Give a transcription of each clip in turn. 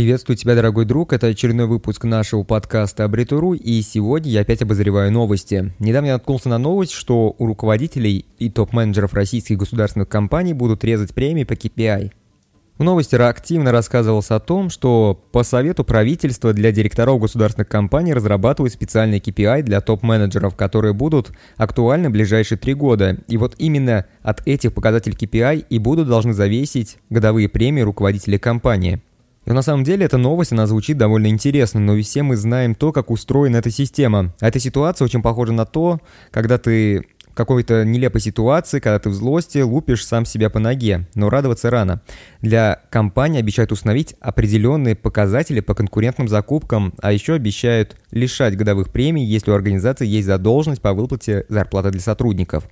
Приветствую тебя, дорогой друг. Это очередной выпуск нашего подкаста Абритуру, и сегодня я опять обозреваю новости. Недавно я наткнулся на новость, что у руководителей и топ-менеджеров российских государственных компаний будут резать премии по KPI. В новости активно рассказывалось о том, что по совету правительства для директоров государственных компаний разрабатывают специальные KPI для топ-менеджеров, которые будут актуальны в ближайшие три года. И вот именно от этих показателей KPI и будут должны зависеть годовые премии руководителей компании. Но на самом деле эта новость, она звучит довольно интересно, но все мы знаем то, как устроена эта система. А эта ситуация очень похожа на то, когда ты в какой-то нелепой ситуации, когда ты в злости лупишь сам себя по ноге, но радоваться рано. Для компании обещают установить определенные показатели по конкурентным закупкам, а еще обещают лишать годовых премий, если у организации есть задолженность по выплате зарплаты для сотрудников.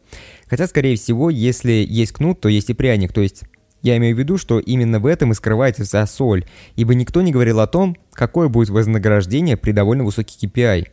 Хотя, скорее всего, если есть кнут, то есть и пряник, то есть я имею в виду, что именно в этом и скрывается вся соль, ибо никто не говорил о том, какое будет вознаграждение при довольно высоких KPI.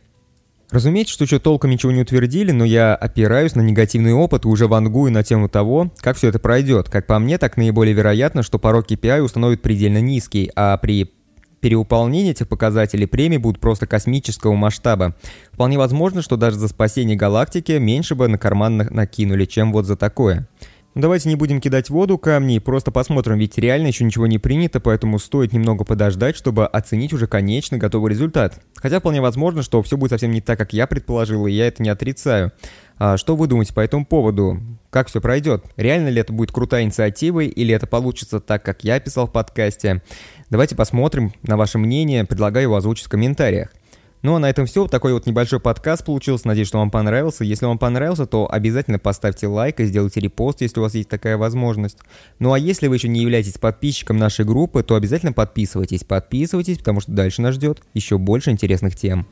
Разумеется, что еще толком ничего не утвердили, но я опираюсь на негативный опыт и уже вангую на тему того, как все это пройдет. Как по мне, так наиболее вероятно, что порог KPI установят предельно низкий, а при переуполнении этих показателей премии будут просто космического масштаба. Вполне возможно, что даже за спасение галактики меньше бы на карман накинули, чем вот за такое. Ну, давайте не будем кидать воду камни, просто посмотрим, ведь реально еще ничего не принято, поэтому стоит немного подождать, чтобы оценить уже конечный готовый результат. Хотя вполне возможно, что все будет совсем не так, как я предположил, и я это не отрицаю. А что вы думаете по этому поводу? Как все пройдет? Реально ли это будет крутая инициатива, или это получится так, как я писал в подкасте? Давайте посмотрим на ваше мнение, предлагаю его озвучить в комментариях. Ну а на этом все. Такой вот небольшой подкаст получился. Надеюсь, что вам понравился. Если вам понравился, то обязательно поставьте лайк и сделайте репост, если у вас есть такая возможность. Ну а если вы еще не являетесь подписчиком нашей группы, то обязательно подписывайтесь. Подписывайтесь, потому что дальше нас ждет еще больше интересных тем.